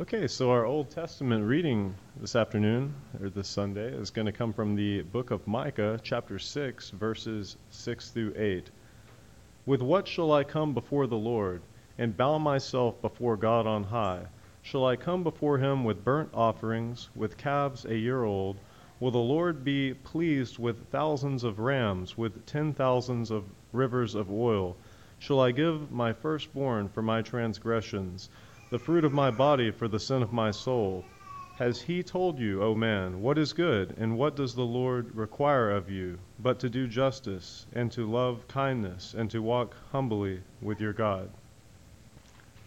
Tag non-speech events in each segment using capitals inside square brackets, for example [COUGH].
Okay, so our Old Testament reading this afternoon, or this Sunday, is going to come from the book of Micah, chapter 6, verses 6 through 8. With what shall I come before the Lord, and bow myself before God on high? Shall I come before him with burnt offerings, with calves a year old? Will the Lord be pleased with thousands of rams, with ten thousands of rivers of oil? Shall I give my firstborn for my transgressions? The fruit of my body for the sin of my soul. Has he told you, O man, what is good, and what does the Lord require of you, but to do justice, and to love kindness, and to walk humbly with your God?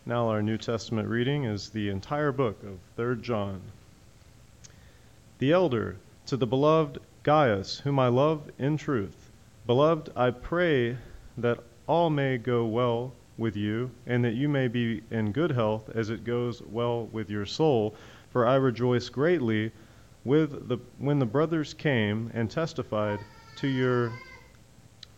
Now, our New Testament reading is the entire book of 3 John. The elder, to the beloved Gaius, whom I love in truth. Beloved, I pray that all may go well with you, and that you may be in good health as it goes well with your soul. For I rejoice greatly with the, when the brothers came and testified to your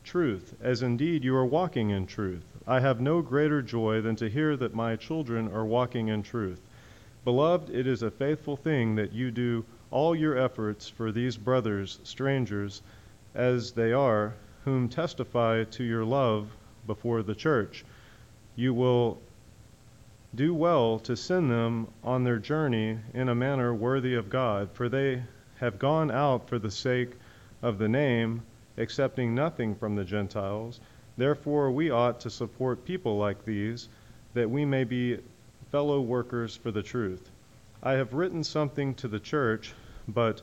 truth, as indeed you are walking in truth. I have no greater joy than to hear that my children are walking in truth. Beloved, it is a faithful thing that you do all your efforts for these brothers, strangers as they are, whom testify to your love before the church you will do well to send them on their journey in a manner worthy of God, for they have gone out for the sake of the name, accepting nothing from the Gentiles. Therefore, we ought to support people like these, that we may be fellow workers for the truth. I have written something to the church, but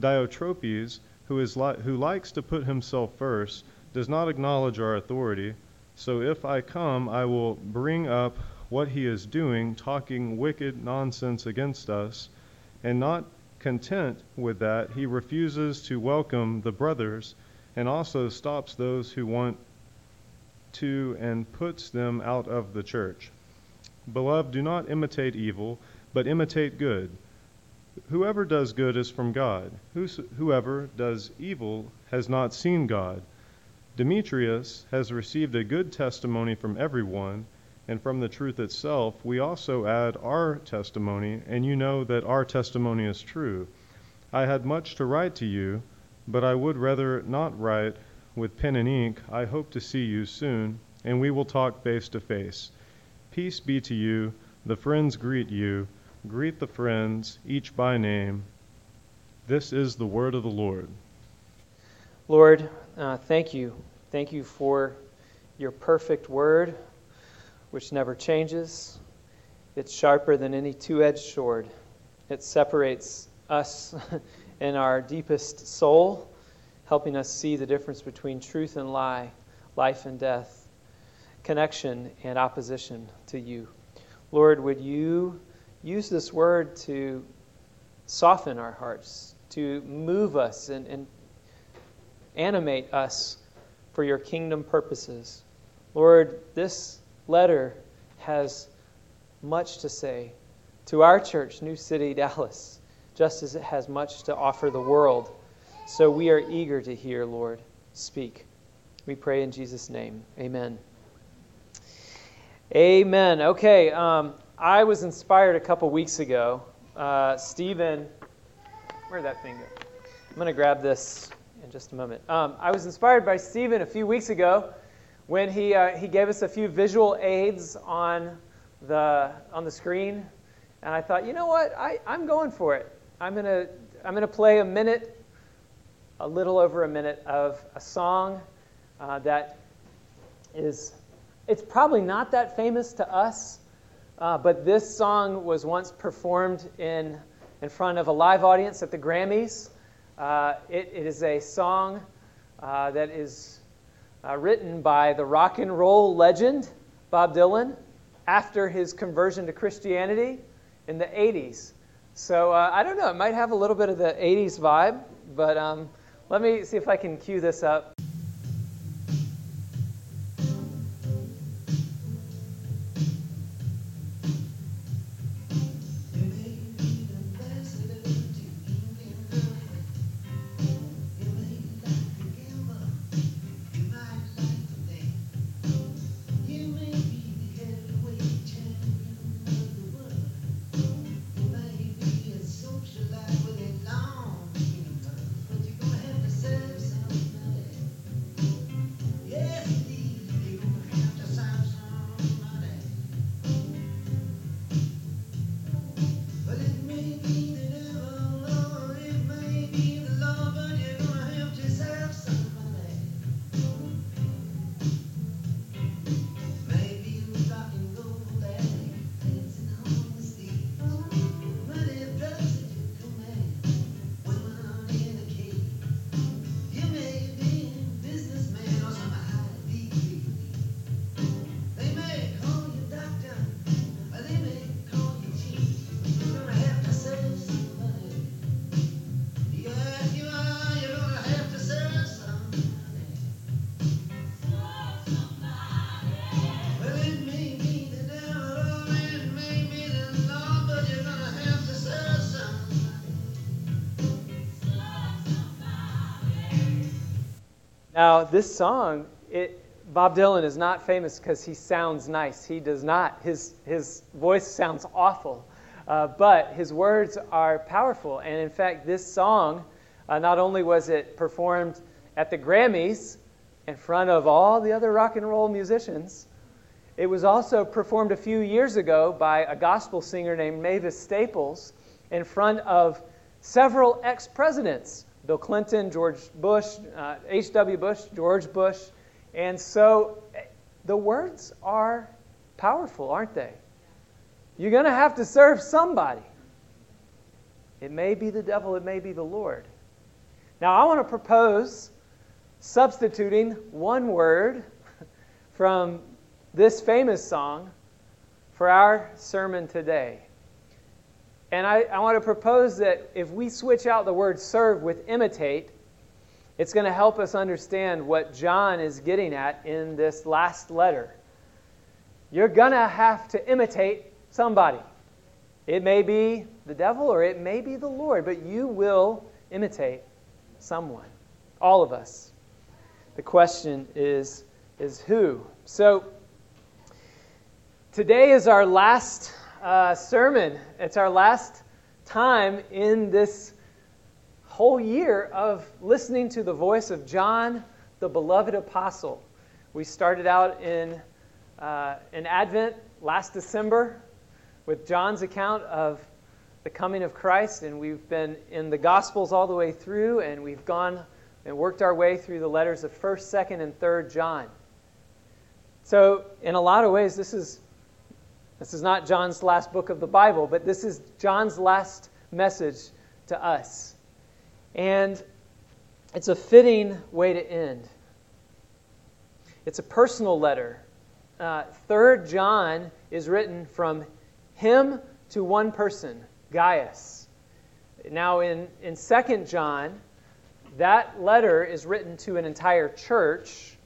Diotrephes, who, is li- who likes to put himself first, does not acknowledge our authority. So if I come, I will bring up what he is doing, talking wicked nonsense against us, and not content with that, he refuses to welcome the brothers and also stops those who want to and puts them out of the church. Beloved, do not imitate evil, but imitate good. Whoever does good is from God. Whoever does evil has not seen God. Demetrius has received a good testimony from everyone, and from the truth itself we also add our testimony, and you know that our testimony is true. I had much to write to you, but I would rather not write with pen and ink. I hope to see you soon, and we will talk face to face. Peace be to you. The friends greet you. Greet the friends, each by name. This is the word of the Lord. Lord, uh, thank you. Thank you for your perfect word, which never changes. It's sharper than any two edged sword. It separates us [LAUGHS] in our deepest soul, helping us see the difference between truth and lie, life and death, connection and opposition to you. Lord, would you use this word to soften our hearts, to move us and, and animate us for your kingdom purposes. Lord, this letter has much to say to our church, New City, [LAUGHS] Dallas, just as it has much to offer the world. So we are eager to hear, Lord, speak. We pray in Jesus' name. Amen. Amen. Okay, um, I was inspired a couple weeks ago. Uh, Stephen, where'd that thing go? I'm going to grab this in just a moment. Um, I was inspired by Stephen a few weeks ago when he, uh, he gave us a few visual aids on the, on the screen. And I thought, you know what? I, I'm going for it. I'm going to I'm to play a minute, a little over a minute of a song uh, that is, it's probably not that famous to us, uh, but this song was once performed in, in front of a live audience at the Grammys. Uh, it, it is a song uh, that is uh, written by the rock and roll legend Bob Dylan after his conversion to Christianity in the 80s. So uh, I don't know, it might have a little bit of the 80s vibe, but um, let me see if I can cue this up. Now, this song, it, Bob Dylan is not famous because he sounds nice. He does not. His, his voice sounds awful. Uh, but his words are powerful. And in fact, this song, uh, not only was it performed at the Grammys in front of all the other rock and roll musicians, it was also performed a few years ago by a gospel singer named Mavis Staples in front of several ex presidents Bill Clinton, George Bush, H.W. Uh, Bush, George Bush. And so the words are powerful, aren't they? You're going to have to serve somebody. It may be the devil, it may be the Lord. Now, I want to propose substituting one word [LAUGHS] from this famous song for our sermon today. And I, I want to propose that if we switch out the word serve with imitate, it's going to help us understand what John is getting at in this last letter. You're going to have to imitate somebody. It may be the devil or it may be the Lord, but you will imitate someone. All of us. The question is, is who? So, today is our last uh, sermon. It's our last time in this whole year of listening to the voice of John, the beloved apostle. We started out in, uh, in Advent last December with John's account of the coming of Christ, and we've been in the Gospels all the way through, and we've gone and worked our way through the letters of 1st, 2nd, and 3rd John. So, in a lot of ways, this is this is not John's last book of the Bible, but this is John's last message to us. And it's a fitting way to end. It's a personal letter. Uh, Third John is written from him to one person, Gaius. Now, in, in 2 John, that letter is written to an entire church,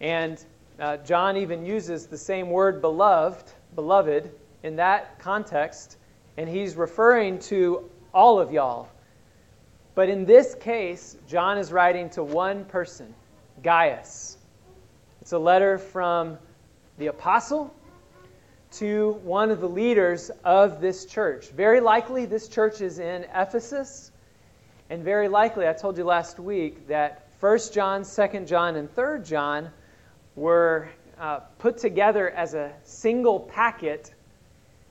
and uh, John even uses the same word, beloved, beloved, in that context, and he's referring to all of y'all. But in this case, John is writing to one person, Gaius. It's a letter from the apostle to one of the leaders of this church. Very likely, this church is in Ephesus. And very likely, I told you last week that 1 John, 2 John, and 3 John were uh, put together as a single packet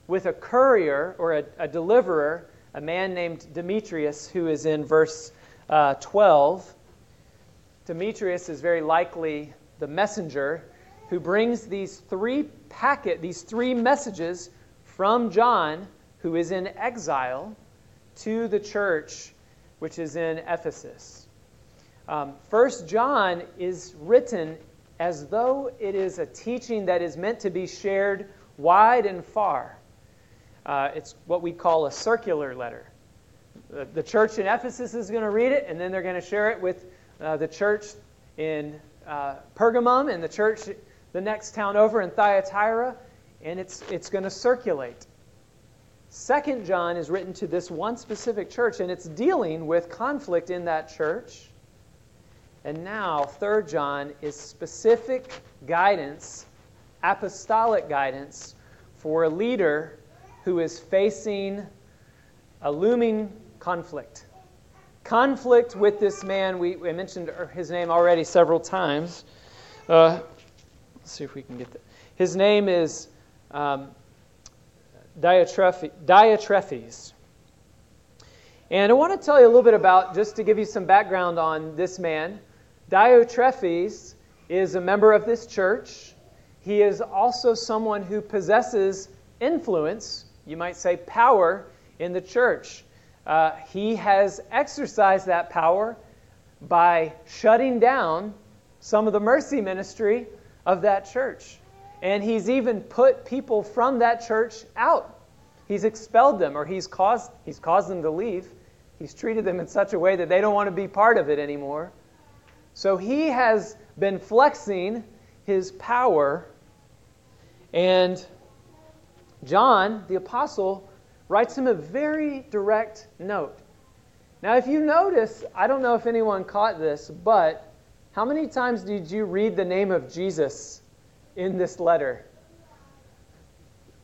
with a courier or a, a deliverer, a man named Demetrius, who is in verse uh, 12. Demetrius is very likely the messenger who brings these three packet, these three messages from John, who is in exile, to the church which is in Ephesus. Um, First John is written as though it is a teaching that is meant to be shared wide and far. Uh, it's what we call a circular letter. The, the church in Ephesus is going to read it, and then they're going to share it with uh, the church in uh, Pergamum and the church the next town over in Thyatira, and it's, it's going to circulate. Second John is written to this one specific church, and it's dealing with conflict in that church. And now, Third John is specific guidance, apostolic guidance, for a leader who is facing a looming conflict. Conflict with this man, we, we mentioned his name already several times. Uh, Let's see if we can get that. His name is um, Diotrephes. And I want to tell you a little bit about, just to give you some background on this man. Diotrephes is a member of this church. He is also someone who possesses influence, you might say power, in the church. Uh, he has exercised that power by shutting down some of the mercy ministry of that church. And he's even put people from that church out. He's expelled them or he's caused, he's caused them to leave. He's treated them in such a way that they don't want to be part of it anymore. So he has been flexing his power. And John, the apostle, writes him a very direct note. Now, if you notice, I don't know if anyone caught this, but How many times did you read the name of Jesus in this letter?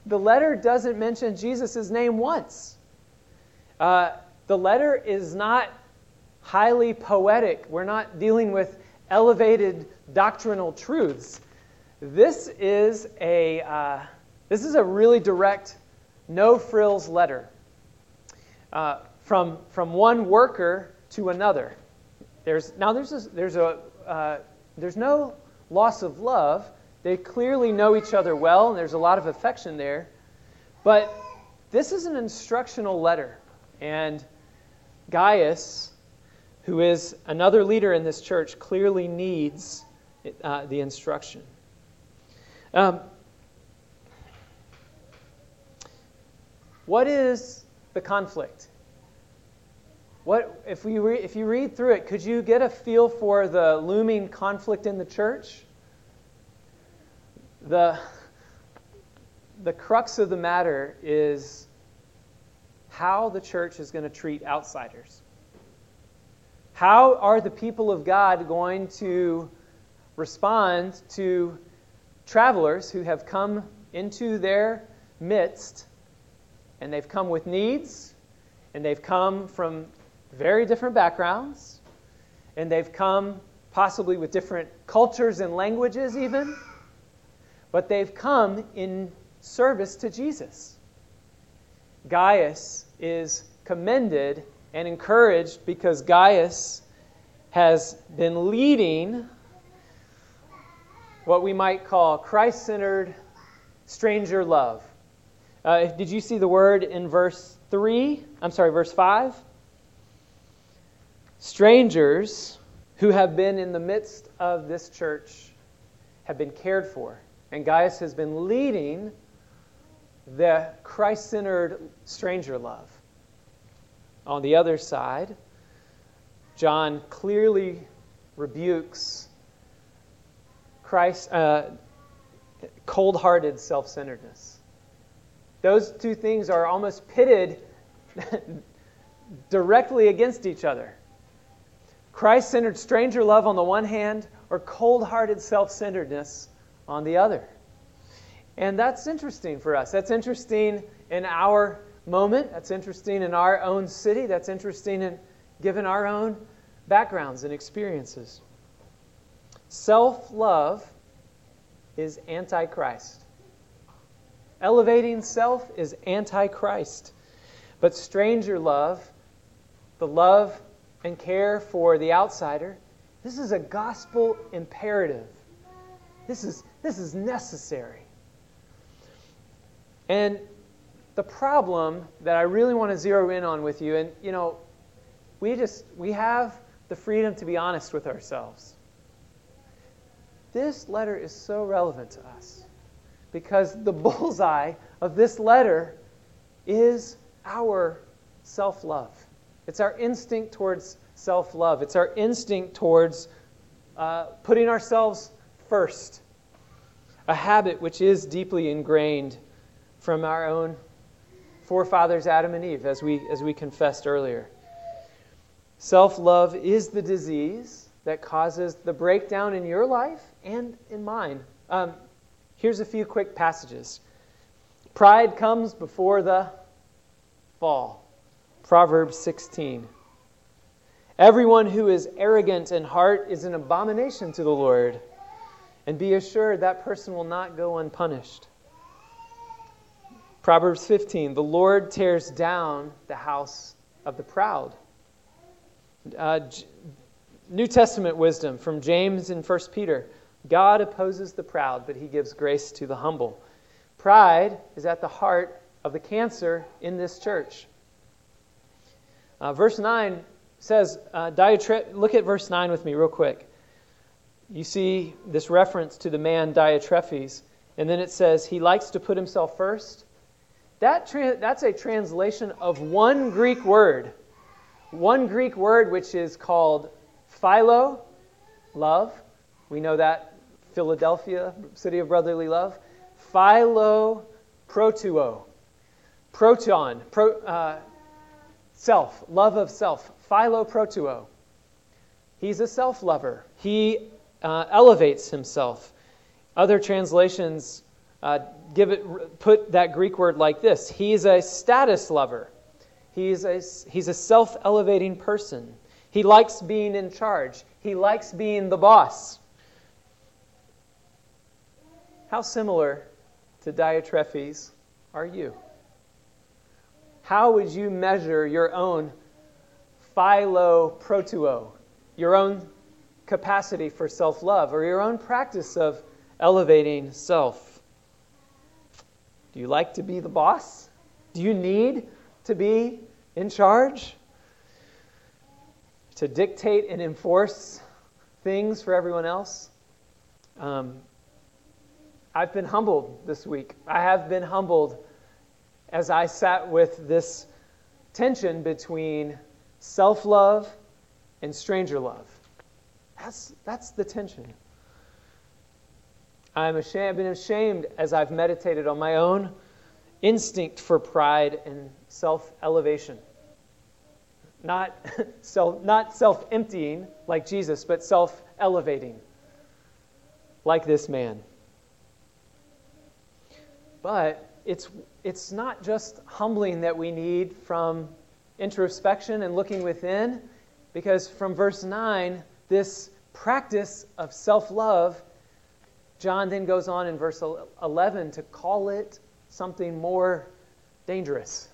The letter doesn't mention Jesus' name once. Uh, the letter is not highly poetic. We're not dealing with elevated doctrinal truths. This is a, uh, this is a really direct, no frills letter uh, from, from one worker to another. There's, now, there's, a, there's, a, uh, there's no loss of love. They clearly know each other well, and there's a lot of affection there. But this is an instructional letter. And Gaius, who is another leader in this church, clearly needs uh, the instruction. Um, what is the conflict? What if we re, if you read through it, could you get a feel for the looming conflict in the church? The the crux of the matter is how the church is going to treat outsiders. How are the people of God going to respond to travelers who have come into their midst and they've come with needs and they've come from very different backgrounds and they've come possibly with different cultures and languages, even, but they've come in service to Jesus. Gaius is commended and encouraged because Gaius has been leading what we might call Christ centered stranger love. Uh, did you see the word in verse 3? I'm sorry, verse 5? Strangers who have been in the midst of this church have been cared for. And Gaius has been leading the Christ centered stranger love. On the other side, John clearly rebukes Christ uh, cold-hearted self-centeredness. Those two things are almost pitted [LAUGHS] directly against each other. Christ-centered stranger love on the one hand, or cold-hearted self-centeredness on the other. And that's interesting for us. That's interesting in our moment. That's interesting in our own city. That's interesting in given our own backgrounds and experiences. Self love is antichrist. Elevating self is antichrist. But stranger love, the love and care for the outsider, this is a gospel imperative. This is, this is necessary. And the problem that I really want to zero in on with you, and you know, we just we have the freedom to be honest with ourselves. This letter is so relevant to us because the [LAUGHS] bullseye of this letter is our self love. It's our instinct towards self love, it's our instinct towards uh, putting ourselves first, a habit which is deeply ingrained from our own forefathers, Adam and Eve, as we, as we confessed earlier. Self love is the disease that causes the breakdown in your life and in mine. Um, here's a few quick passages. Pride comes before the fall. Proverbs 16. Everyone who is arrogant in heart is an abomination to the Lord, and be assured that person will not go unpunished. Proverbs 15 The Lord tears down the house of the proud. Uh, New Testament wisdom from James and 1 Peter God opposes the proud, but he gives grace to the humble. Pride is at the heart of the cancer in this church. Uh, verse 9 says, uh, Diotre- look at verse 9 with me, real quick. You see this reference to the man Diotrephes, and then it says, He likes to put himself first that tra- that's a translation of one Greek word. One Greek word which is called philo, love. We know that Philadelphia, city of brotherly love. Philo protuo. Proton, pro, uh, self, love of self. Philo protuo. He's a self lover. He uh, elevates himself. Other translations uh, give it, put that Greek word like this He's a status lover. He's a, he's a self elevating person. He likes being in charge, he likes being the boss. How similar to Diotrephes are you? How would you measure your own philo your own capacity for self love, or your own practice of elevating self? Do you like to be the boss? Do you need to be in charge? To dictate and enforce things for everyone else? Um, I've been humbled this week. I have been humbled as I sat with this tension between self love and stranger love. That's, that's the tension. I'm ashamed, I've been ashamed as I've meditated on my own instinct for pride and self elevation. Not [LAUGHS] self, not self emptying like Jesus, but self elevating like this man. But it's, it's not just humbling that we need from introspection and looking within, because from verse 9, this practice of self love, John then goes on in verse 11 to call it something more dangerous.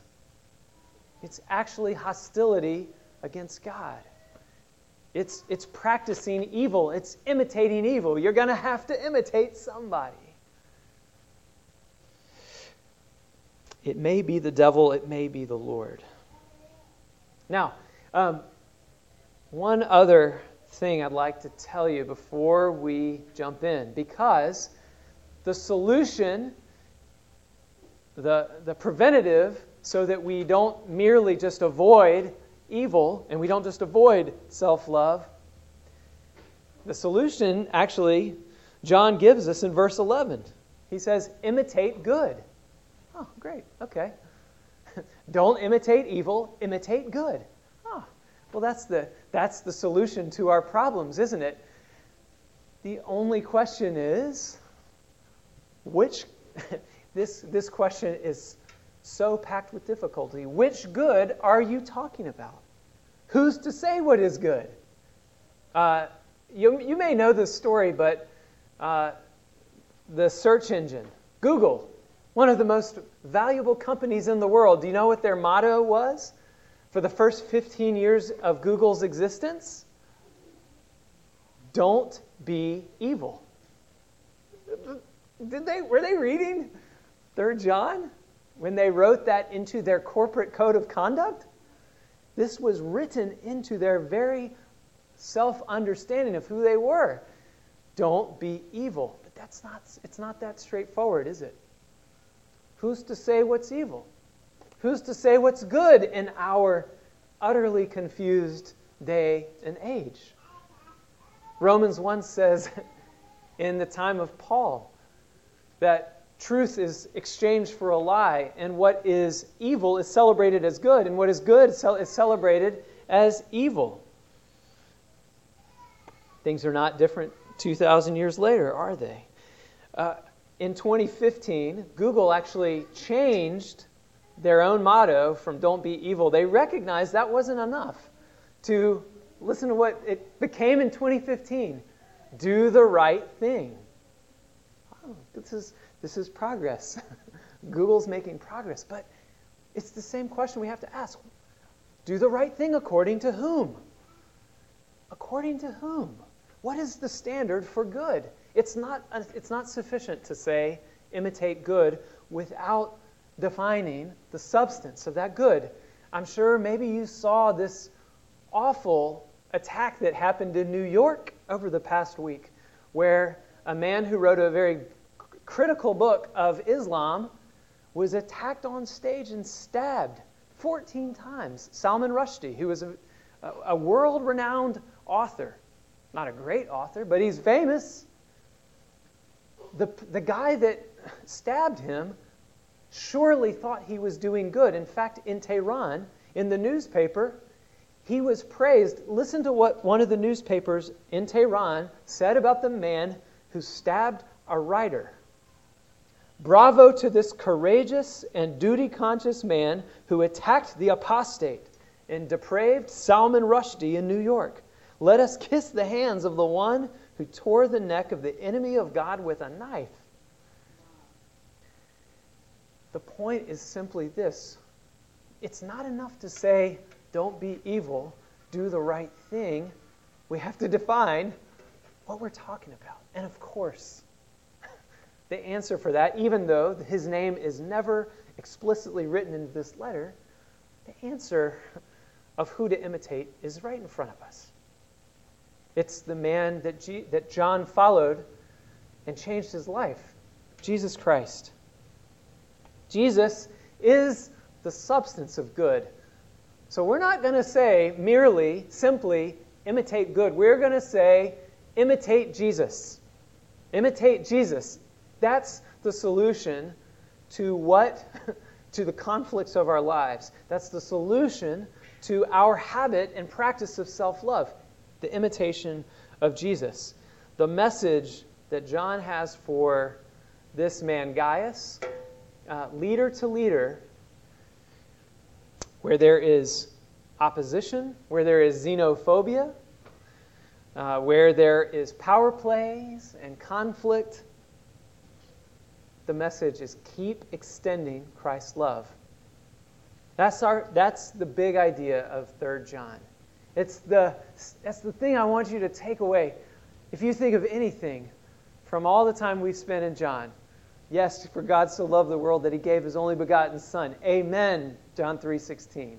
It's actually hostility against God. It's, it's practicing evil, it's imitating evil. You're going to have to imitate somebody. It may be the devil, it may be the Lord. Now, um, one other thing I'd like to tell you before we jump in, because the solution, the, the preventative, so that we don't merely just avoid evil and we don't just avoid self love, the solution actually, John gives us in verse 11. He says, imitate good. Oh, great. Okay. [LAUGHS] don't imitate evil, imitate good. Well, that's the, that's the solution to our problems, isn't it? The only question is which, [LAUGHS] this, this question is so packed with difficulty. Which good are you talking about? Who's to say what is good? Uh, you, you may know this story, but uh, the search engine, Google, one of the most valuable companies in the world, do you know what their motto was? For the first 15 years of Google's existence? Don't be evil. Did they, were they reading 3 John when they wrote that into their corporate code of conduct? This was written into their very self understanding of who they were. Don't be evil. But that's not, it's not that straightforward, is it? Who's to say what's evil? Who's to say what's good in our utterly confused day and age? Romans 1 says [LAUGHS] in the time of Paul that truth is exchanged for a lie, and what is evil is celebrated as good, and what is good is celebrated as evil. Things are not different 2,000 years later, are they? Uh, in 2015, Google actually changed their own motto from don't be evil, they recognized that wasn't enough to listen to what it became in 2015 do the right thing. Oh, this, is, this is progress. [LAUGHS] Google's making progress, but it's the same question we have to ask do the right thing according to whom? According to whom? What is the standard for good? It's not, it's not sufficient to say imitate good without defining the substance of that good. I'm sure maybe you saw this awful attack that happened in New York over the past week, where a man who wrote a very critical book of Islam was attacked on stage and stabbed 14 times. Salman Rushdie, who was a, a world renowned author, not a great author, but he's famous. The, the guy that stabbed him surely thought he was doing good. In fact, in Tehran, in the newspaper, he was praised. Listen to what one of the newspapers in Tehran said about the man who stabbed a writer. Bravo to this courageous and duty conscious man who attacked the apostate and depraved Salman Rushdie in New York. Let us kiss the hands of the one who tore the neck of the enemy of God with a knife. The point is simply this it's not enough to say, don't be evil, do the right thing. We have to define what we're talking about. And of course, [LAUGHS] the answer for that, even though his name is never explicitly written in this letter, the answer of who to imitate is right in front of us. It's the man that, G- that John followed and changed his life Jesus Christ. Jesus is the substance of good. So we're not going to say merely, simply, imitate good. We're going to say, imitate Jesus. Imitate Jesus. That's the solution to what? [LAUGHS] to the conflicts of our lives. That's the solution to our habit and practice of self love, the imitation of Jesus. The message that John has for this man, Gaius, uh, leader to leader, where there is opposition, where there is xenophobia, uh, where there is power plays and conflict, the message is keep extending Christ's love. That's, our, that's the big idea of 3 John. It's the, that's the thing I want you to take away. If you think of anything from all the time we've spent in John, yes, for God so loved the world that he gave his only begotten Son. Amen, John 3.16.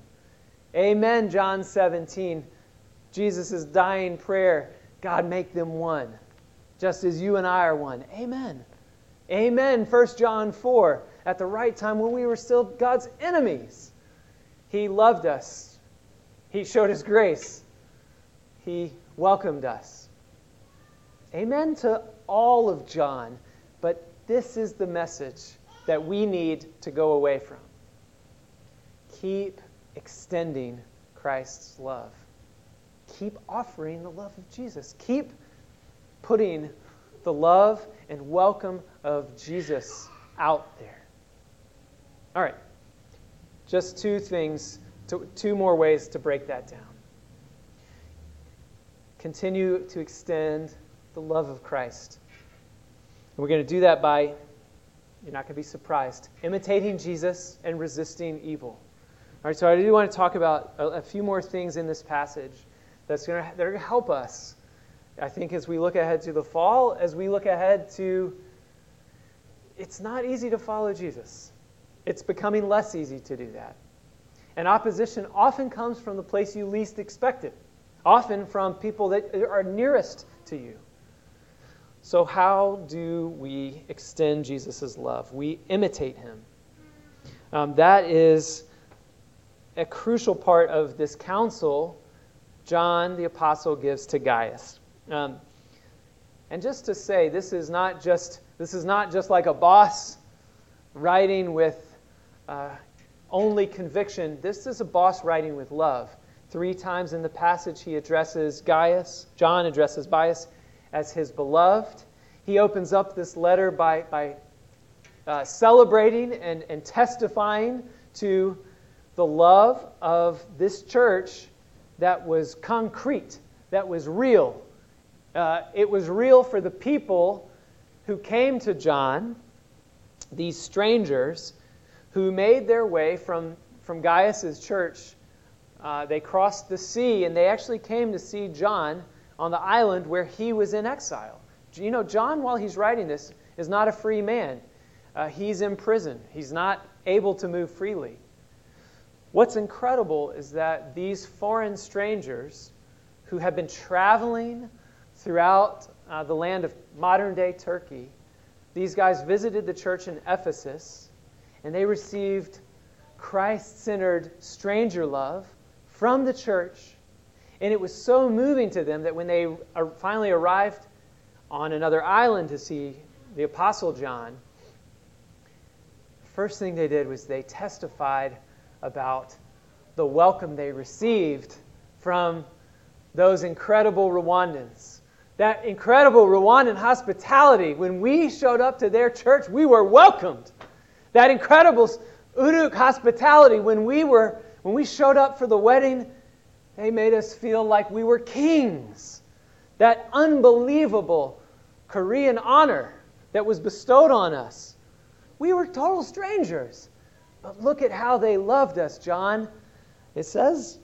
Amen, John 17. Jesus' dying prayer, God make them one, just as you and I are one. Amen. Amen, 1 John 4. At the right time when we were still God's enemies. He loved us. He showed His grace. He welcomed us. Amen to all of John. This is the message that we need to go away from. Keep extending Christ's love. Keep offering the love of Jesus. Keep putting the love and welcome of Jesus out there. All right. Just two things, two more ways to break that down. Continue to extend the love of Christ. And we're going to do that by, you're not going to be surprised, imitating Jesus and resisting evil. All right, so I do want to talk about a, a few more things in this passage that's going to, that are going to help us, I think, as we look ahead to the fall, as we look ahead to. It's not easy to follow Jesus. It's becoming less easy to do that. And opposition often comes from the place you least expect it, often from people that are nearest to you. So, how do we extend Jesus' love? We imitate him. Um, that is a crucial part of this counsel John the Apostle gives to Gaius. Um, and just to say, this is not just this is not just like a boss writing with uh, only conviction. This is a boss writing with love. Three times in the passage, he addresses Gaius, John addresses Gaius as his beloved. He opens up this letter by, by uh, celebrating and, and testifying to the love of this church that was concrete, that was real. Uh, it was real for the people who came to John, these strangers, who made their way from, from Gaius' church. Uh, they crossed the sea and they actually came to see John on the island where he was in exile. You know, John, while he's writing this, is not a free man. Uh, he's in prison, he's not able to move freely. What's incredible is that these foreign strangers who have been traveling throughout uh, the land of modern day Turkey, these guys visited the church in Ephesus and they received Christ centered stranger love from the church. And it was so moving to them that when they finally arrived on another island to see the Apostle John, the first thing they did was they testified about the welcome they received from those incredible Rwandans. That incredible Rwandan hospitality. When we showed up to their church, we were welcomed. That incredible Iraqi hospitality. When we were when we showed up for the wedding, they made us feel like we were kings. That unbelievable Korean honor that was bestowed on us. We were total strangers. But look at how they loved us, John. It says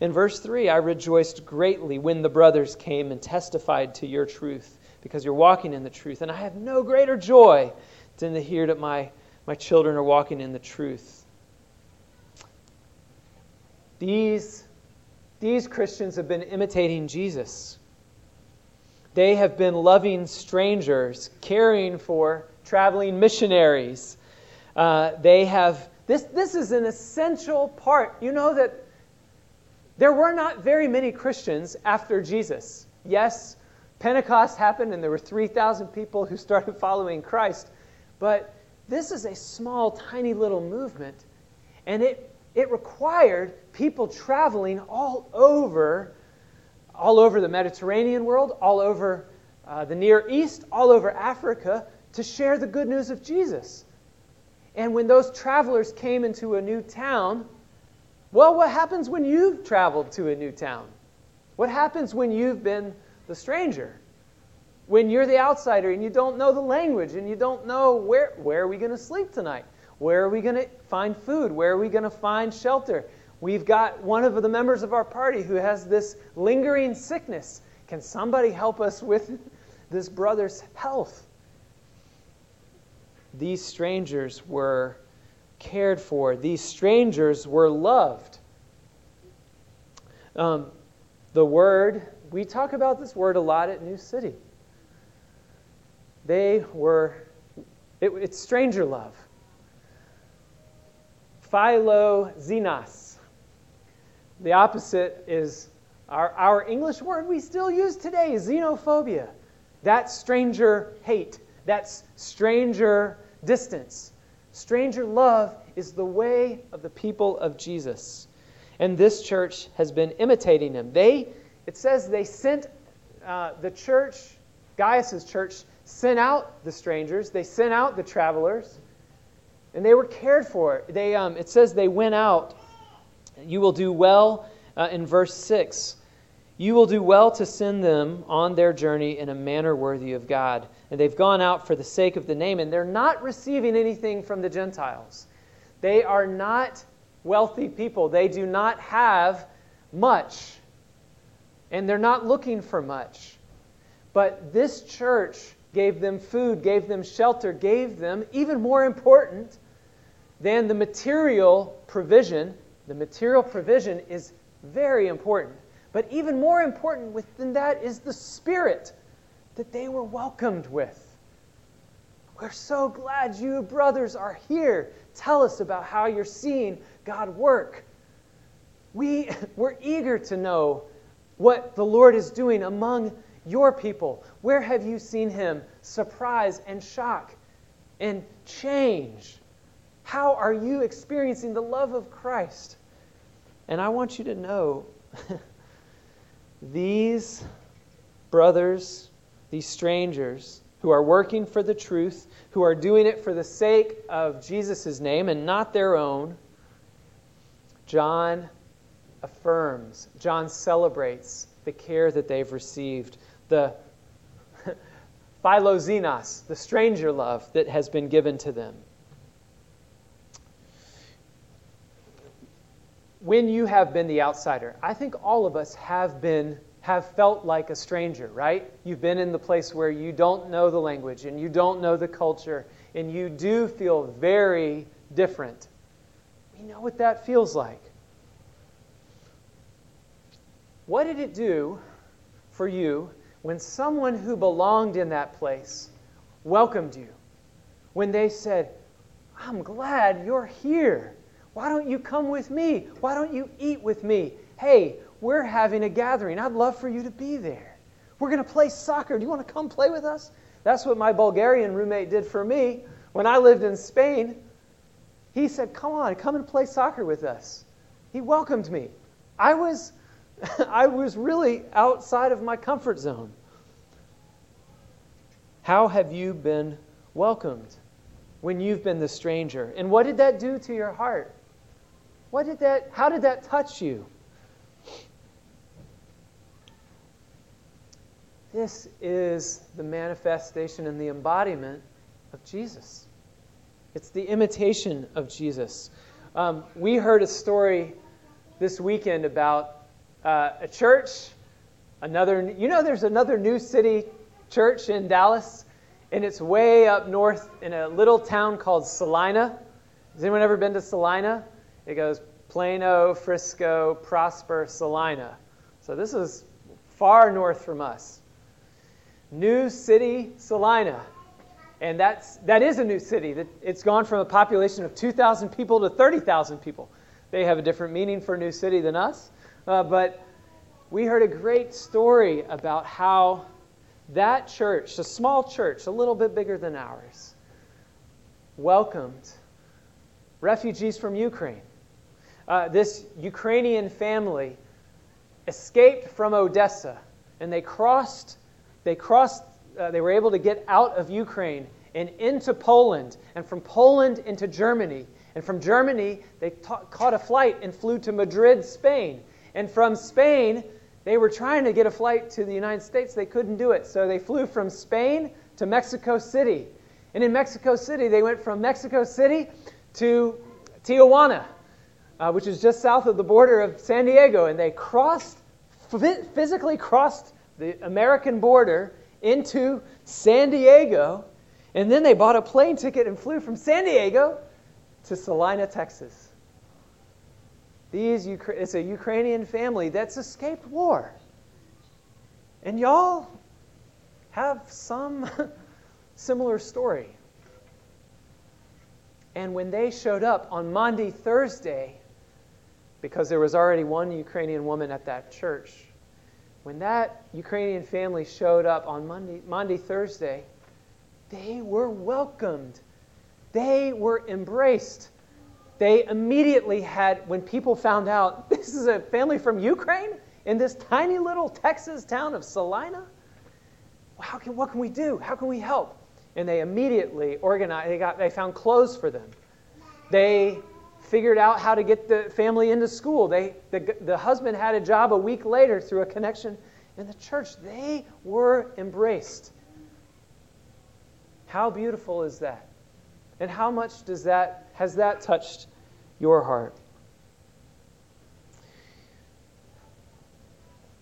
in verse 3 I rejoiced greatly when the brothers came and testified to your truth, because you're walking in the truth. And I have no greater joy than to hear that my, my children are walking in the truth. These, these Christians have been imitating Jesus. They have been loving strangers, caring for traveling missionaries. Uh, they have, this, this is an essential part. You know that there were not very many Christians after Jesus. Yes, Pentecost happened and there were 3,000 people who started following Christ, but this is a small, tiny little movement, and it, it required people traveling all over all over the Mediterranean world, all over uh, the Near East, all over Africa to share the good news of Jesus. And when those travelers came into a new town, well, what happens when you've traveled to a new town? What happens when you've been the stranger? When you're the outsider and you don't know the language and you don't know where, where are we going to sleep tonight? Where are we going to find food? Where are we going to find shelter? We've got one of the members of our party who has this lingering sickness. Can somebody help us with [LAUGHS] this brother's health? These strangers were cared for, these strangers were loved. Um, the word, we talk about this word a lot at New City. They were, it, it's stranger love. Philoxenos the opposite is our, our English word we still use today, xenophobia. That's stranger hate. That's stranger distance. Stranger love is the way of the people of Jesus. And this church has been imitating him. They, it says they sent uh, the church, Gaius's church, sent out the strangers. They sent out the travelers, and they were cared for. They, um, it says they went out you will do well uh, in verse 6. You will do well to send them on their journey in a manner worthy of God. And they've gone out for the sake of the name, and they're not receiving anything from the Gentiles. They are not wealthy people. They do not have much, and they're not looking for much. But this church gave them food, gave them shelter, gave them, even more important than the material provision, the material provision is very important. But even more important than that is the spirit that they were welcomed with. We're so glad you brothers are here. Tell us about how you're seeing God work. We, [LAUGHS] we're eager to know what the Lord is doing among your people. Where have you seen Him surprise and shock and change? How are you experiencing the love of Christ? And I want you to know [LAUGHS] these brothers, these strangers who are working for the truth, who are doing it for the sake of Jesus' name and not their own, John affirms, John celebrates the care that they've received, the [LAUGHS] philoxenos, the stranger love that has been given to them. When you have been the outsider, I think all of us have been have felt like a stranger, right? You've been in the place where you don't know the language and you don't know the culture and you do feel very different. We know what that feels like. What did it do for you when someone who belonged in that place welcomed you? When they said, I'm glad you're here. Why don't you come with me? Why don't you eat with me? Hey, we're having a gathering. I'd love for you to be there. We're going to play soccer. Do you want to come play with us? That's what my Bulgarian roommate did for me when I lived in Spain. He said, Come on, come and play soccer with us. He welcomed me. I was [LAUGHS] I was really outside of my comfort zone. How have you been welcomed when you've been the stranger? And what did that do to your heart? What did that how did that touch you? This is the manifestation and the embodiment of Jesus. It's the imitation of Jesus. Um, we heard a story this weekend about uh, a church, another, you know, there's another new city church in Dallas, and it's way up north in a little town called Celina. Has anyone ever been to Celina? It goes Plano, Frisco, Prosper, Celina. So this is far north from us. New City, Celina. And that's, that is a new city. It's gone from a population of 2,000 people to 30,000 people. They have a different meaning for new city than us. Uh, but we heard a great story about how that church, a small church, a little bit bigger than ours, welcomed refugees from Ukraine. Uh, this Ukrainian family escaped from Odessa and they crossed, they crossed, uh, they were able to get out of Ukraine and into Poland, and from Poland into Germany. And from Germany, they ta- caught a flight and flew to Madrid, Spain. And from Spain, they were trying to get a flight to the United States. They couldn't do it. So they flew from Spain to Mexico City. And in Mexico City, they went from Mexico City to Tijuana, uh, which is just south of the border of San Diego. And they crossed, physically crossed the American border into San Diego. And then they bought a plane ticket and flew from San Diego to Celina, Texas. These, it's a Ukrainian family that's escaped war. And y'all have some [LAUGHS] similar story. And when they showed up on Monday, Thursday, because there was already one Ukrainian woman at that church, when that Ukrainian family showed up on Monday, Maundy, Thursday, they were welcomed. They were embraced they immediately had, when people found out [LAUGHS] this is a family from Ukraine in this tiny little Texas town of Celina, how can, what can we do? How can we help? And they immediately organized, they, got, they found clothes for them. They figured out how to get the family into school. They, the, the husband had a job a week later through a connection in the church. They were embraced. How beautiful is that? And how much does that has that touched your heart.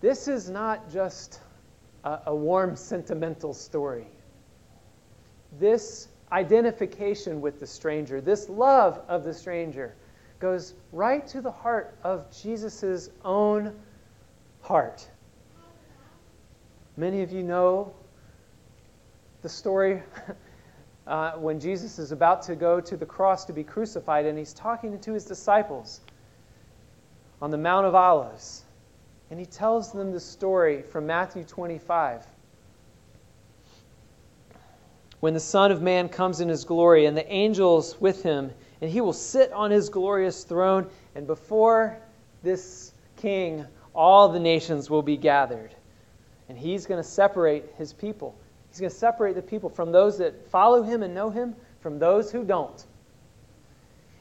This is not just a, a warm, sentimental story. This identification with the stranger, this love of the stranger, goes right to the heart of Jesus' own heart. Many of you know the story [LAUGHS] uh, when Jesus is about to go to the cross to be crucified, and he's talking to his disciples on the Mount of Olives. And he tells them the story from Matthew 25. When the Son of Man comes in his glory, and the angels with him, and he will sit on his glorious throne, and before this king, all the nations will be gathered. And he's going to separate his people. He's going to separate the people from those that follow him and know him from those who don't.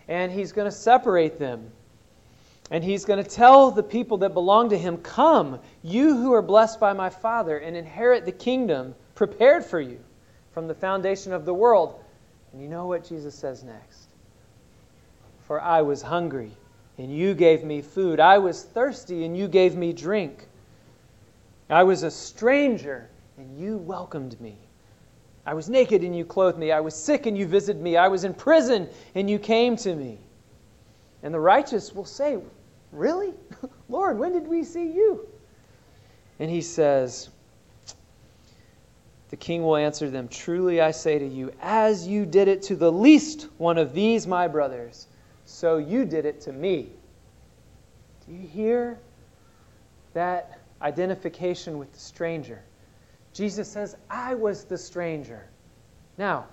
And he's going to separate them. And he's going to tell the people that belong to him, Come, you who are blessed by my Father, and inherit the kingdom prepared for you from the foundation of the world. And you know what Jesus says next? For I was hungry, and you gave me food. I was thirsty, and you gave me drink. I was a stranger and you welcomed me. I was naked and you clothed me. I was sick and you visited me. I was in prison and you came to me. And the righteous will say, Really? [LAUGHS] Lord, when did we see you? And he says, The king will answer them, Truly I say to you, as you did it to the least one of these my brothers, so you did it to me. Do you hear that identification with the stranger? Jesus says, I was the stranger. Now,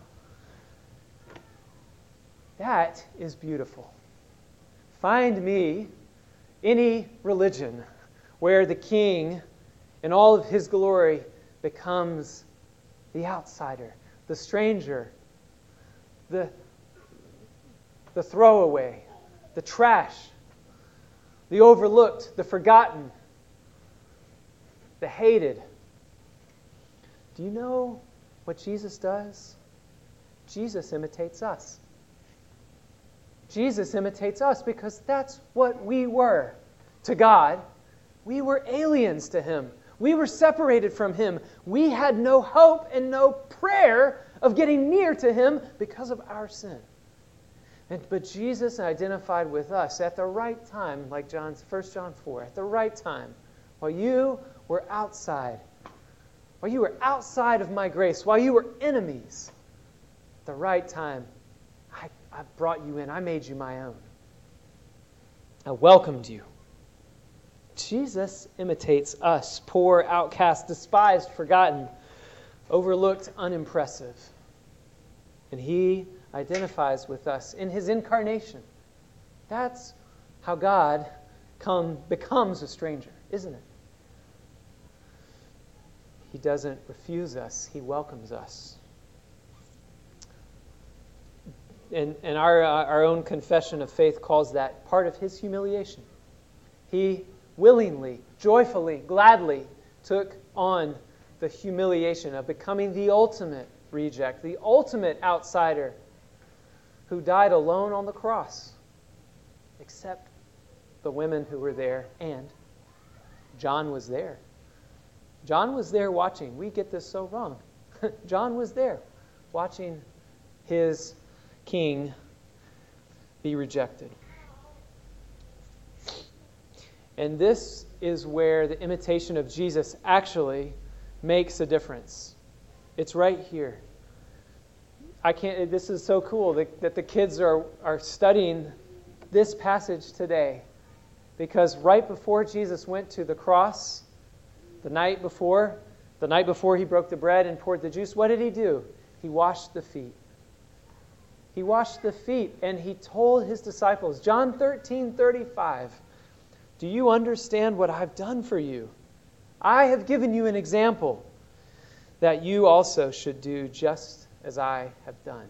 that is beautiful. Find me any religion where the king, in all of his glory, becomes the outsider, the stranger, the, the throwaway, the trash, the overlooked, the forgotten, the hated. Do you know what Jesus does? Jesus imitates us. Jesus imitates us because that's what we were to God. We were aliens to Him. We were separated from Him. We had no hope and no prayer of getting near to Him because of our sin. And, but Jesus identified with us at the right time, like John's 1 John 4, at the right time, while you were outside, while you were outside of my grace, while you were enemies, at the right time, I, I brought you in. I made you my own. I welcomed you. Jesus imitates us, poor, outcast, despised, forgotten, overlooked, unimpressive. And he identifies with us in his incarnation. That's how God come, becomes a stranger, isn't it? He doesn't refuse us, he welcomes us. And, and our, uh, our own confession of faith calls that part of his humiliation. He willingly, joyfully, gladly took on the humiliation of becoming the ultimate reject, the ultimate outsider who died alone on the cross, except the women who were there, and John was there. John was there watching. We get this so wrong. [LAUGHS] John was there watching his king be rejected. And this is where the imitation of Jesus actually makes a difference. It's right here. I can't, this is so cool that, that the kids are, are studying this passage today. Because right before Jesus went to the cross, the night before, the night before he broke the bread and poured the juice, what did he do? He washed the feet. He washed the feet and he told his disciples, John 13 35, Do you understand what I've done for you? I have given you an example that you also should do just as I have done.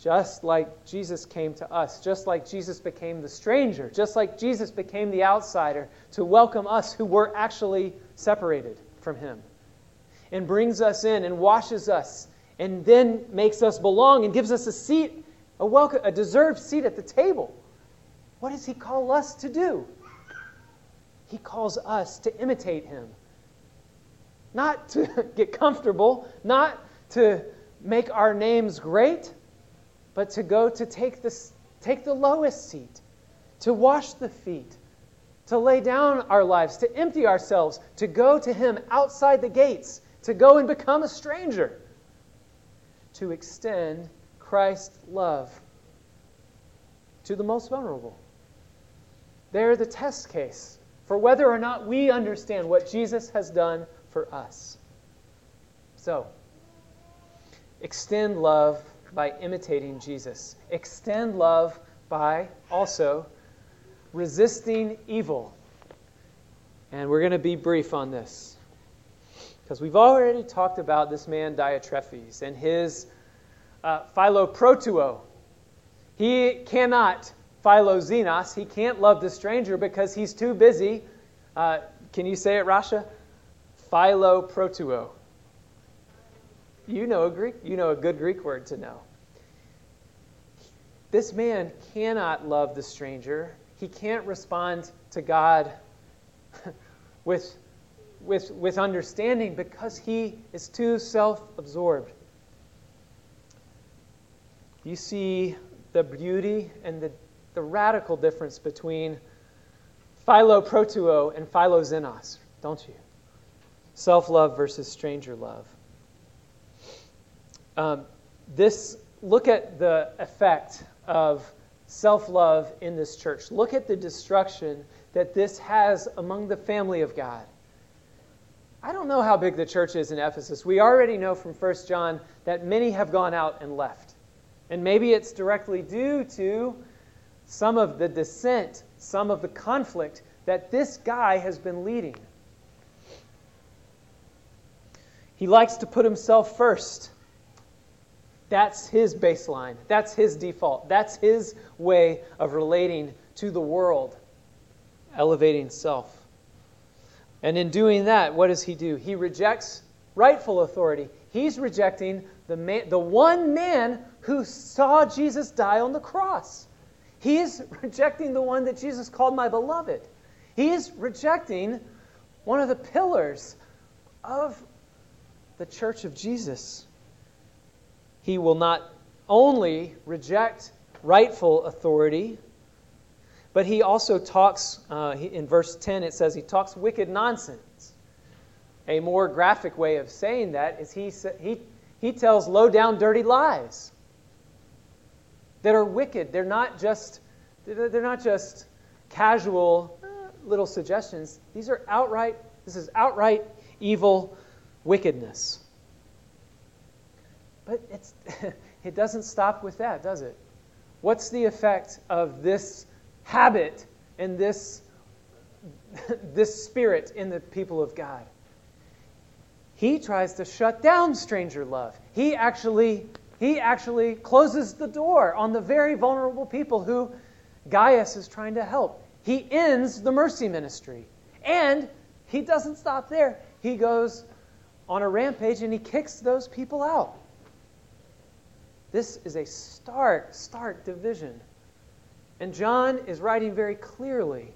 Just like Jesus came to us, just like Jesus became the stranger, just like Jesus became the outsider to welcome us who were actually separated from Him, and brings us in and washes us, and then makes us belong and gives us a seat, a welcome, a deserved seat at the table. What does He call us to do? He calls us to imitate Him, not to [LAUGHS] get comfortable, not to make our names great, but to go to take, this, take the lowest seat, to wash the feet, to lay down our lives, to empty ourselves, to go to Him outside the gates, to go and become a stranger, to extend Christ's love to the most vulnerable. They're the test case for whether or not we understand what Jesus has done for us. So, extend love by imitating Jesus. Extend love by also resisting evil. And we're going to be brief on this. Because we've already talked about this man Diotrephes and his uh, philoprotuo. He cannot philoxenos, he can't love the stranger because he's too busy. Uh, can you say it, Rasha? Philoprotuo. You know a Greek, you know a good Greek word to know. This man cannot love the stranger. He can't respond to God [LAUGHS] with, with, with understanding because he is too self absorbed. You see the beauty and the, the radical difference between philoprotuo and philoxenos, don't you? Self love versus stranger love. Um, this look at the effect of self love in this church. Look at the destruction that this has among the family of God. I don't know how big the church is in Ephesus. We already know from 1 John that many have gone out and left. And maybe it's directly due to some of the dissent, some of the conflict that this guy has been leading. He likes to put himself first. That's his baseline. That's his default. That's his way of relating to the world, elevating self. And in doing that, what does he do? He rejects rightful authority. He's rejecting the, man, the one man who saw Jesus die on the cross. He's rejecting the one that Jesus called my beloved. He's rejecting one of the pillars of the church of Jesus. He will not only reject rightful authority, but he also talks, uh, in verse 10, it says he talks wicked nonsense. A more graphic way of saying that is he, he, he tells low down, dirty lies that are wicked. They're not just, they're not just casual uh, little suggestions. These are outright, this is outright evil wickedness. But it's, [LAUGHS] it doesn't stop with that, does it? What's the effect of this habit and this, [LAUGHS] this spirit in the people of God? He tries to shut down stranger love. He actually, he actually closes the door on the very vulnerable people who Gaius is trying to help. He ends the mercy ministry. And he doesn't stop there. He goes on a rampage and he kicks those people out. This is a stark, stark division. And John is writing very clearly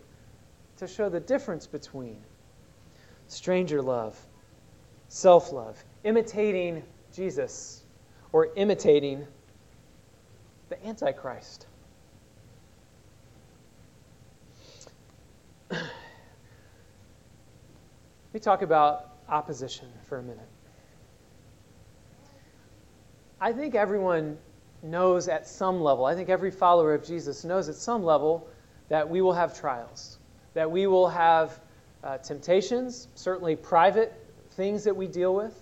to show the difference between stranger love, self love, imitating Jesus, or imitating the Antichrist. [CLEARS THROAT] Me talk about opposition for a minute. I think everyone knows at some level, I think every follower of Jesus knows at some level that we will have trials, that we will have uh, temptations, certainly private things that we deal with.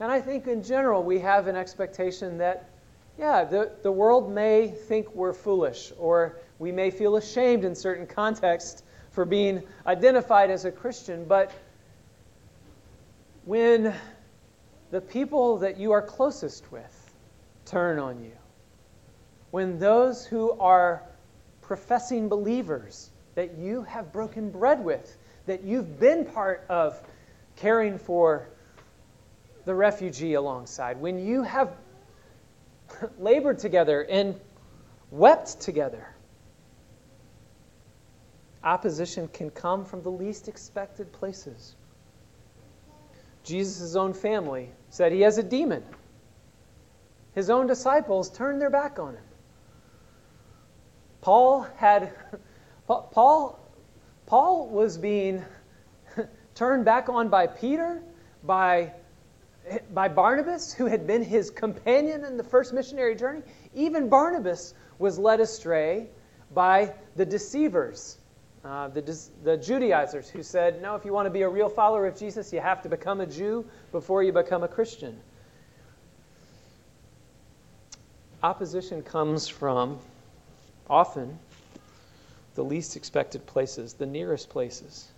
And I think in general we have an expectation that, yeah, the, the world may think we're foolish, or we may feel ashamed in certain [LAUGHS] contexts for being identified as a Christian, but when the people that you are closest with turn on you, when those who are professing believers that you have broken bread with, that you've been part of caring for the refugee alongside, when you have [LAUGHS] labored together and wept together, opposition can come from the least expected places. Jesus' own family said he has a demon. His own disciples turned their back on him. Paul had [LAUGHS] Paul Paul was being [LAUGHS] turned back on by Peter, by by Barnabas, who had been his companion in the first missionary journey. Even Barnabas was led astray by the deceivers uh, the, the Judaizers who said, no, if you want to be a real follower of Jesus, you have to become a Jew before you become a Christian. Opposition comes from often the least expected places, the nearest places.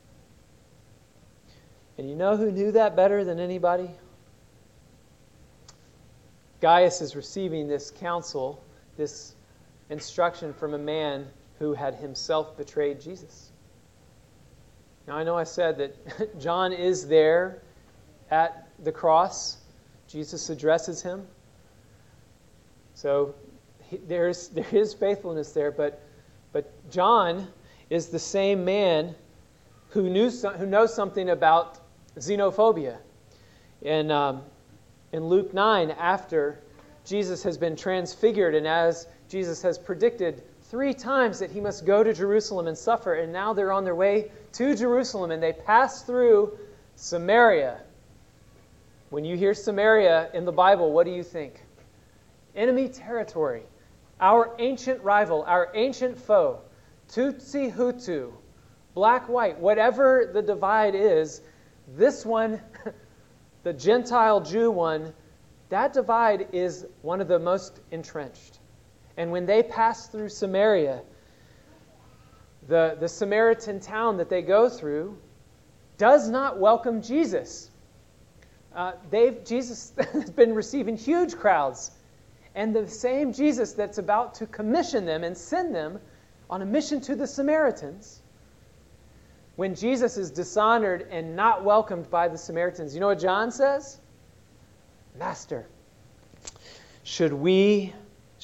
And you know who knew that better than anybody? Gaius is receiving this counsel, this instruction from a man who had himself betrayed Jesus. Now, I know I said that [LAUGHS] John is there at the cross. Jesus addresses him. So he, there's, [LAUGHS] there is faithfulness there, but, but John is the same man who, knew who knows something about xenophobia. In, um, in Luke 9, after Jesus has been transfigured and as Jesus has predicted three times that he must go to Jerusalem and suffer, and now they're on their way to Jerusalem and they pass through Samaria. When you hear Samaria in the Bible, what do you think? Enemy territory, our ancient rival, our ancient foe, Tutsi Hutu, black, white, whatever the divide is, this one, [LAUGHS] the Gentile Jew one, that divide is one of the most entrenched. And when they pass through Samaria, the, the Samaritan town that they go through does not welcome Jesus. Uh, they've, Jesus [LAUGHS] has been receiving huge crowds. And the same Jesus that's about to commission them and send them on a mission to the Samaritans, when Jesus is dishonored and not welcomed by the Samaritans, you know what John says? Master, should we,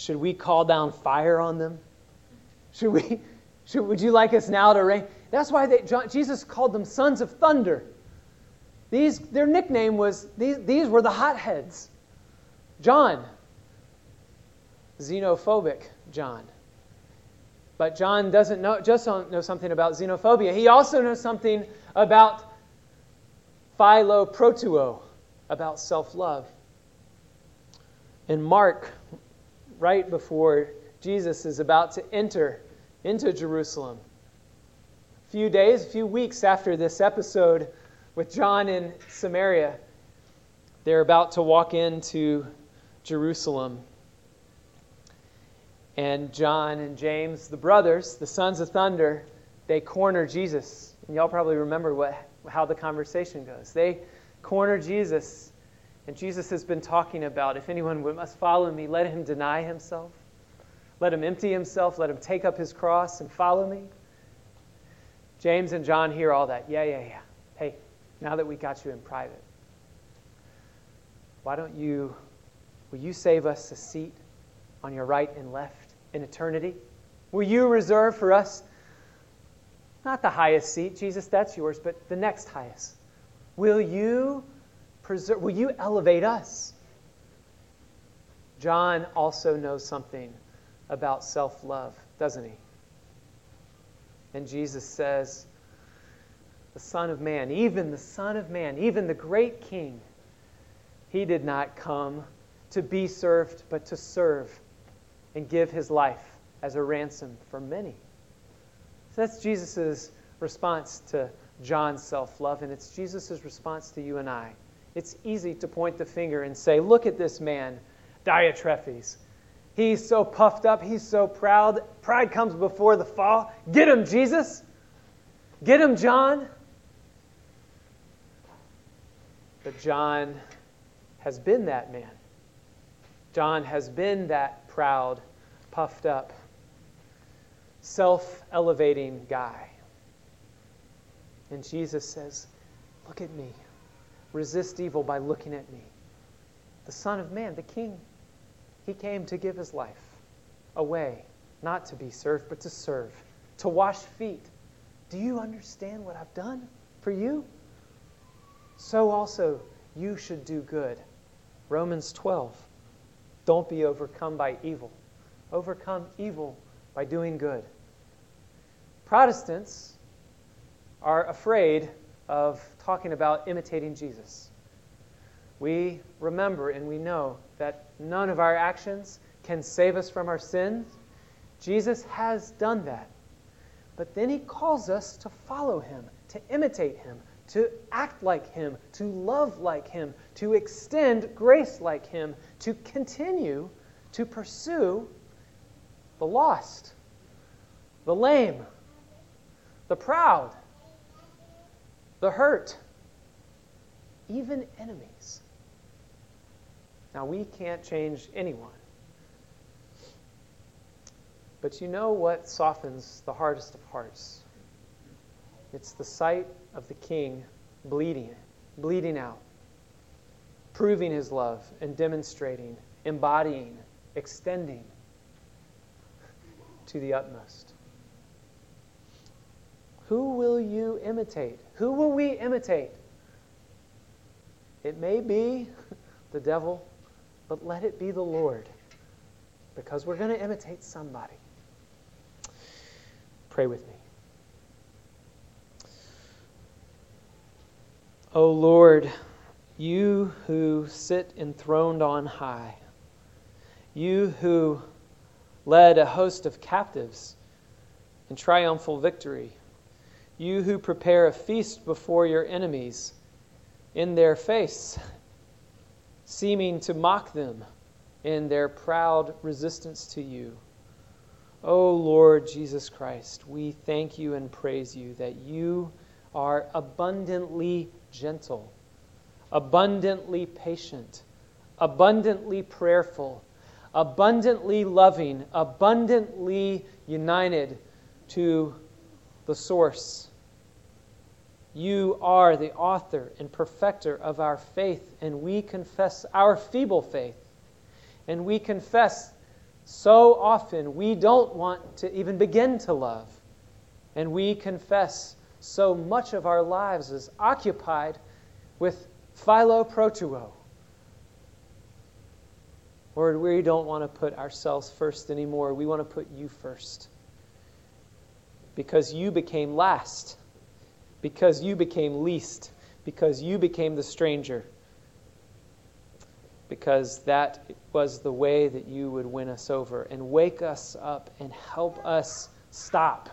should we call down fire on them? Should we, should, would you like us now to rain? That's why they, John, Jesus called them sons of thunder. These, their nickname was, these, these were the hotheads. John, xenophobic John. But John doesn't know, just know something about xenophobia. He also knows something about philoprotuo, about self love. In Mark, right before Jesus is about to enter into Jerusalem, a few days, a few weeks after this episode with John in Samaria, they're about to walk into Jerusalem. And John and James, the brothers, the sons of thunder, they corner Jesus. And y'all probably remember what, how the conversation goes. They corner Jesus. And Jesus has been talking about if anyone must follow me, let him deny himself. Let him empty himself. Let him take up his cross and follow me. James and John hear all that. Yeah, yeah, yeah. Hey, now that we got you in private, why don't you, will you save us a seat on your right and left in eternity? Will you reserve for us not the highest seat, Jesus, that's yours, but the next highest? Will you preserve, will you elevate us? John also knows something about self love, doesn't he? And Jesus says, the Son of Man, even the Son of Man, even the great King, he did not come to be served, but to serve and give his life as a ransom for many. So that's Jesus' response to John's self love, and it's Jesus' response to you and I. It's easy to point the finger and say, Look at this man, Diotrephes. He's so puffed up, he's so proud. Pride comes before the fall. Get him, Jesus. Get him, John. But John has been that man. John has been that proud, puffed up, self elevating guy. And Jesus says, Look at me. Resist evil by looking at me. The Son of Man, the King, he came to give his life away, not to be served, but to serve, to wash feet. Do you understand what I've done for you? so also you should do good. Romans 12. Don't be overcome by evil. Overcome evil by doing good. Protestants are afraid of talking about imitating Jesus. We remember and we know that none of our actions can save us from our sins. Jesus has done that. But then he calls us to follow him, to imitate him, to act like Him, to love like Him, to extend grace like Him, to continue to pursue the lost, the lame, the proud, the hurt, even enemies. Now, we can't change anyone. But you know what softens the hardest of hearts? It's the sight of the king bleeding, bleeding out, proving his love and demonstrating, embodying, extending to the utmost. Who will you imitate? Who will we imitate? It may be the devil, but let it be the Lord because we're going to imitate somebody. Pray with me. O Lord, you who sit enthroned on high, you who led a host of captives in triumphal victory, you who prepare a feast before your enemies in their face, seeming to mock them in their proud resistance to you. O Lord Jesus Christ, we thank you and praise you that you are abundantly gentle, abundantly patient, abundantly prayerful, abundantly loving, abundantly united to the source. You are the author and perfecter of our faith, and we confess our feeble faith. And we confess so often we don't want to even begin to love. And we confess so much of our lives is occupied with philo protuo. Lord, we don't want to put ourselves first anymore. We want to put you first. Because you became last. Because you became least. Because you became the stranger because that was the way that you would win us over and wake us up and help us stop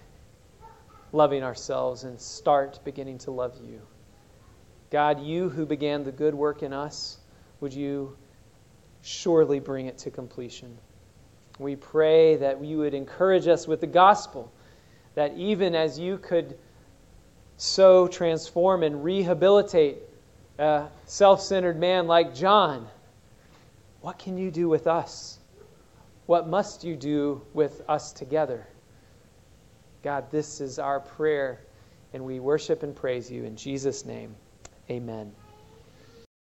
[LAUGHS] loving ourselves and start beginning to love you. God, you who began the good work in us, would you surely bring it to completion? We pray that you would encourage us with the gospel, that even as you could so transform and rehabilitate a self centered man like John, what can you do with us? What must you do with us together? God, this is our prayer, and we worship and praise you in Jesus' name. Amen.